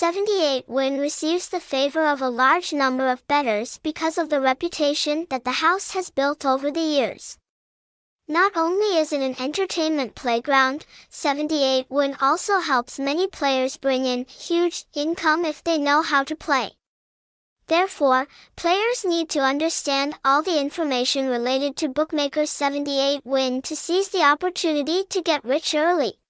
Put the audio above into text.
78 Win receives the favor of a large number of bettors because of the reputation that the house has built over the years. Not only is it an entertainment playground, 78 Win also helps many players bring in huge income if they know how to play. Therefore, players need to understand all the information related to Bookmaker 78 Win to seize the opportunity to get rich early.